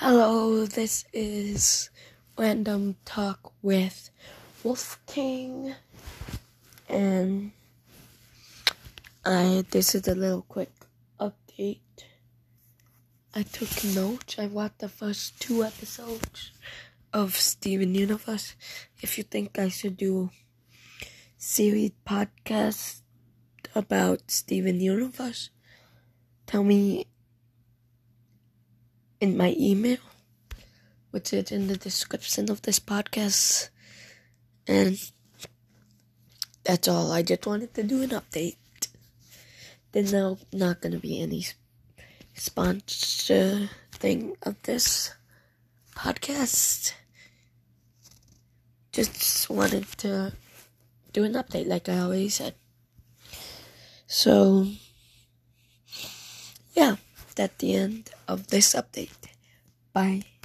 Hello, this is Random Talk with Wolf King, and I this is a little quick update. I took notes. I watched the first two episodes of Steven Universe. If you think I should do series podcast about Steven Universe, tell me in my email, which is in the description of this podcast. And that's all. I just wanted to do an update. There's now not going to be any sponsor thing of this podcast. Just wanted to do an update, like I always said. So, yeah, that's the end of this update. Bye.